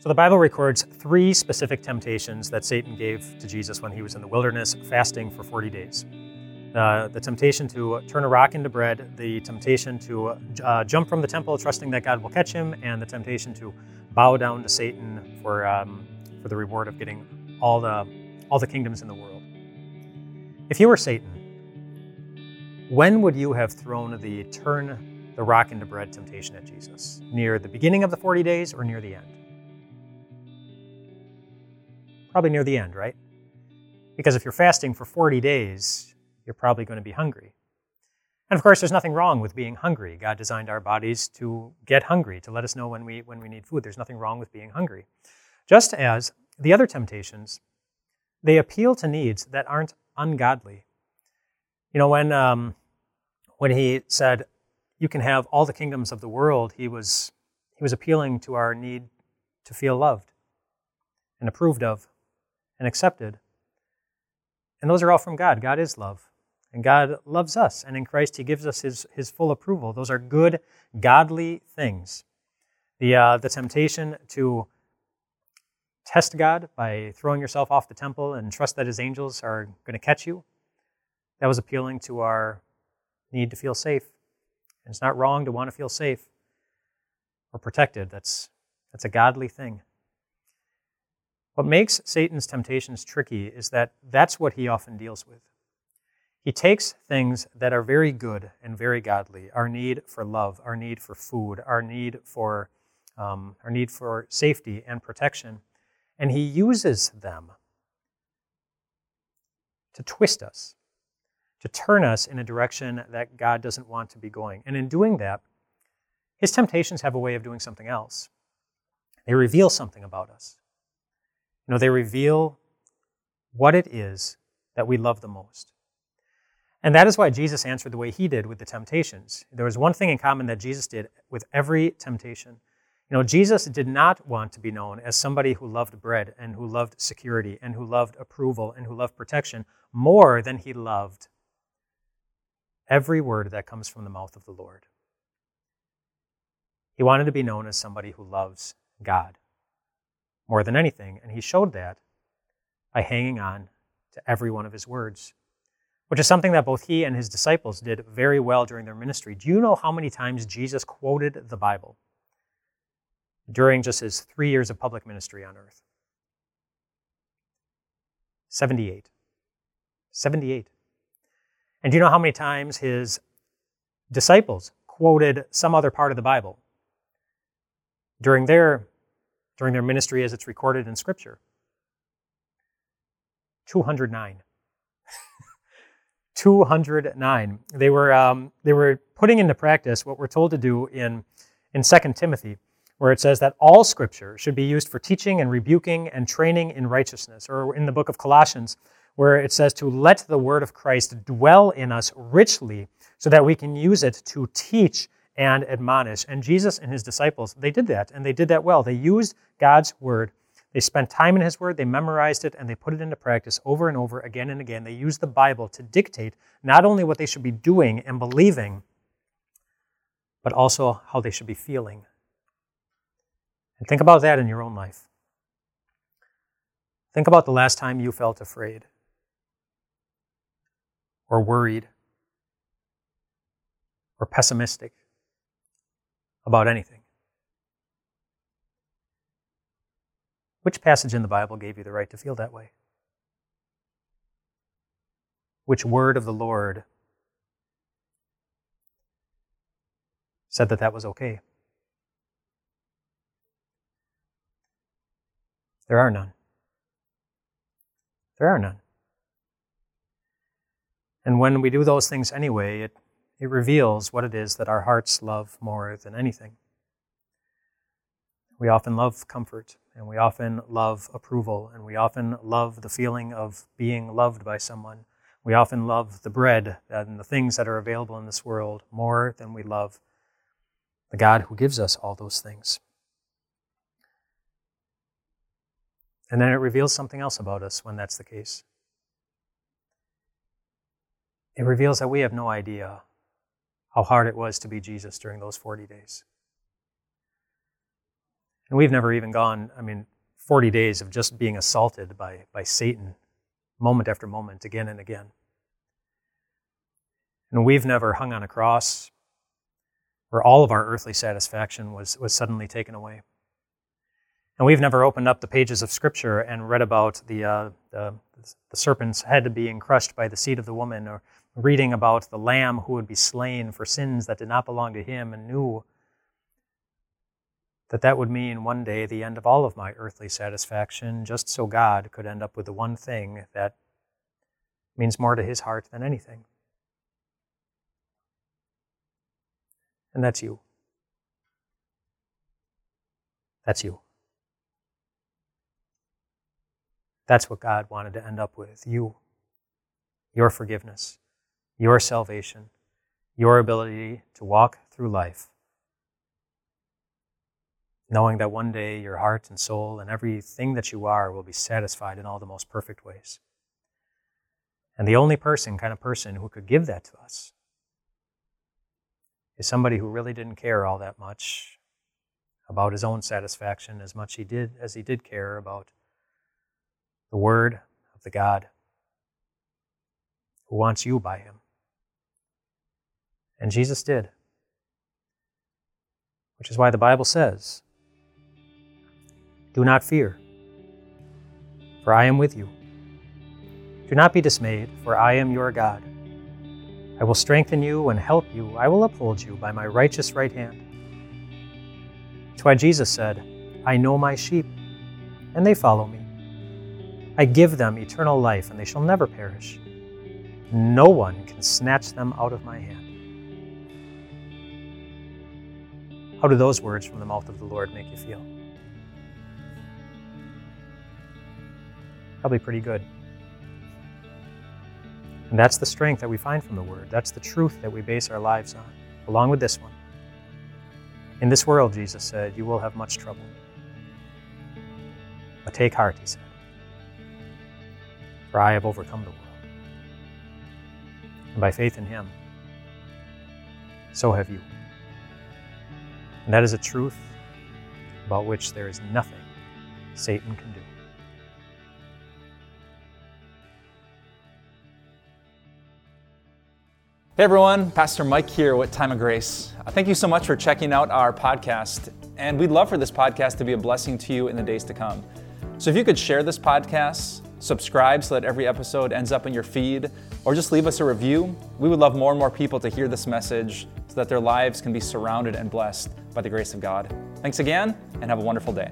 So the Bible records three specific temptations that Satan gave to Jesus when he was in the wilderness fasting for 40 days. Uh, the temptation to turn a rock into bread, the temptation to uh, jump from the temple trusting that God will catch him, and the temptation to bow down to Satan for, um, for the reward of getting all the, all the kingdoms in the world. If you were Satan, when would you have thrown the turn the rock into bread temptation at Jesus? Near the beginning of the 40 days or near the end? Probably near the end, right? Because if you're fasting for 40 days, you're probably going to be hungry. And of course, there's nothing wrong with being hungry. God designed our bodies to get hungry, to let us know when we, when we need food. There's nothing wrong with being hungry. Just as the other temptations, they appeal to needs that aren't ungodly. You know, when, um, when he said, You can have all the kingdoms of the world, he was, he was appealing to our need to feel loved and approved of and accepted. And those are all from God. God is love. And God loves us. And in Christ, He gives us His, his full approval. Those are good, godly things. The, uh, the temptation to test God by throwing yourself off the temple and trust that His angels are going to catch you, that was appealing to our need to feel safe. And it's not wrong to want to feel safe or protected. That's, that's a godly thing. What makes Satan's temptations tricky is that that's what he often deals with. He takes things that are very good and very godly our need for love, our need for food, our need for, um, our need for safety and protection and he uses them to twist us, to turn us in a direction that God doesn't want to be going. And in doing that, his temptations have a way of doing something else. They reveal something about us. Know, they reveal what it is that we love the most. And that is why Jesus answered the way he did with the temptations. There was one thing in common that Jesus did with every temptation. You know, Jesus did not want to be known as somebody who loved bread and who loved security and who loved approval and who loved protection more than he loved every word that comes from the mouth of the Lord. He wanted to be known as somebody who loves God more than anything. And he showed that by hanging on to every one of his words, which is something that both he and his disciples did very well during their ministry. Do you know how many times Jesus quoted the Bible during just his three years of public ministry on earth? 78. 78. And do you know how many times his disciples quoted some other part of the Bible during their during their ministry as it's recorded in Scripture? 209. 209. They were, um, they were putting into practice what we're told to do in, in 2 Timothy, where it says that all Scripture should be used for teaching and rebuking and training in righteousness, or in the book of Colossians, where it says to let the word of Christ dwell in us richly so that we can use it to teach and admonish. And Jesus and his disciples, they did that, and they did that well. They used God's word. They spent time in his word, they memorized it, and they put it into practice over and over again and again. They used the Bible to dictate not only what they should be doing and believing, but also how they should be feeling. And think about that in your own life. Think about the last time you felt afraid or worried or pessimistic about anything. Which passage in the Bible gave you the right to feel that way? Which word of the Lord said that that was okay? There are none. There are none. And when we do those things anyway, it it reveals what it is that our hearts love more than anything. We often love comfort, and we often love approval, and we often love the feeling of being loved by someone. We often love the bread and the things that are available in this world more than we love the God who gives us all those things. And then it reveals something else about us when that's the case. It reveals that we have no idea how hard it was to be Jesus during those 40 days. And we've never even gone, I mean, 40 days of just being assaulted by, by Satan moment after moment, again and again. And we've never hung on a cross where all of our earthly satisfaction was, was suddenly taken away. And we've never opened up the pages of Scripture and read about the, uh, the, the serpent's head being crushed by the seed of the woman, or reading about the lamb who would be slain for sins that did not belong to him, and knew that that would mean one day the end of all of my earthly satisfaction, just so God could end up with the one thing that means more to his heart than anything. And that's you. That's you. That's what God wanted to end up with you. Your forgiveness, your salvation, your ability to walk through life, knowing that one day your heart and soul and everything that you are will be satisfied in all the most perfect ways. And the only person, kind of person, who could give that to us is somebody who really didn't care all that much about his own satisfaction as much he did as he did care about the word of the God who wants you by him. And Jesus did. Which is why the Bible says, Do not fear, for I am with you. Do not be dismayed, for I am your God. I will strengthen you and help you. I will uphold you by my righteous right hand. That's why Jesus said, I know my sheep, and they follow me. I give them eternal life, and they shall never perish. No one can snatch them out of my hand. How do those words from the mouth of the Lord make you feel? Probably pretty good. And that's the strength that we find from the Word. That's the truth that we base our lives on, along with this one. In this world, Jesus said, you will have much trouble. But take heart, he said, for I have overcome the world. And by faith in him, so have you. And that is a truth about which there is nothing Satan can do. Hey everyone, Pastor Mike here with Time of Grace. Uh, thank you so much for checking out our podcast, and we'd love for this podcast to be a blessing to you in the days to come. So if you could share this podcast, subscribe so that every episode ends up in your feed, or just leave us a review, we would love more and more people to hear this message so that their lives can be surrounded and blessed by the grace of God. Thanks again, and have a wonderful day.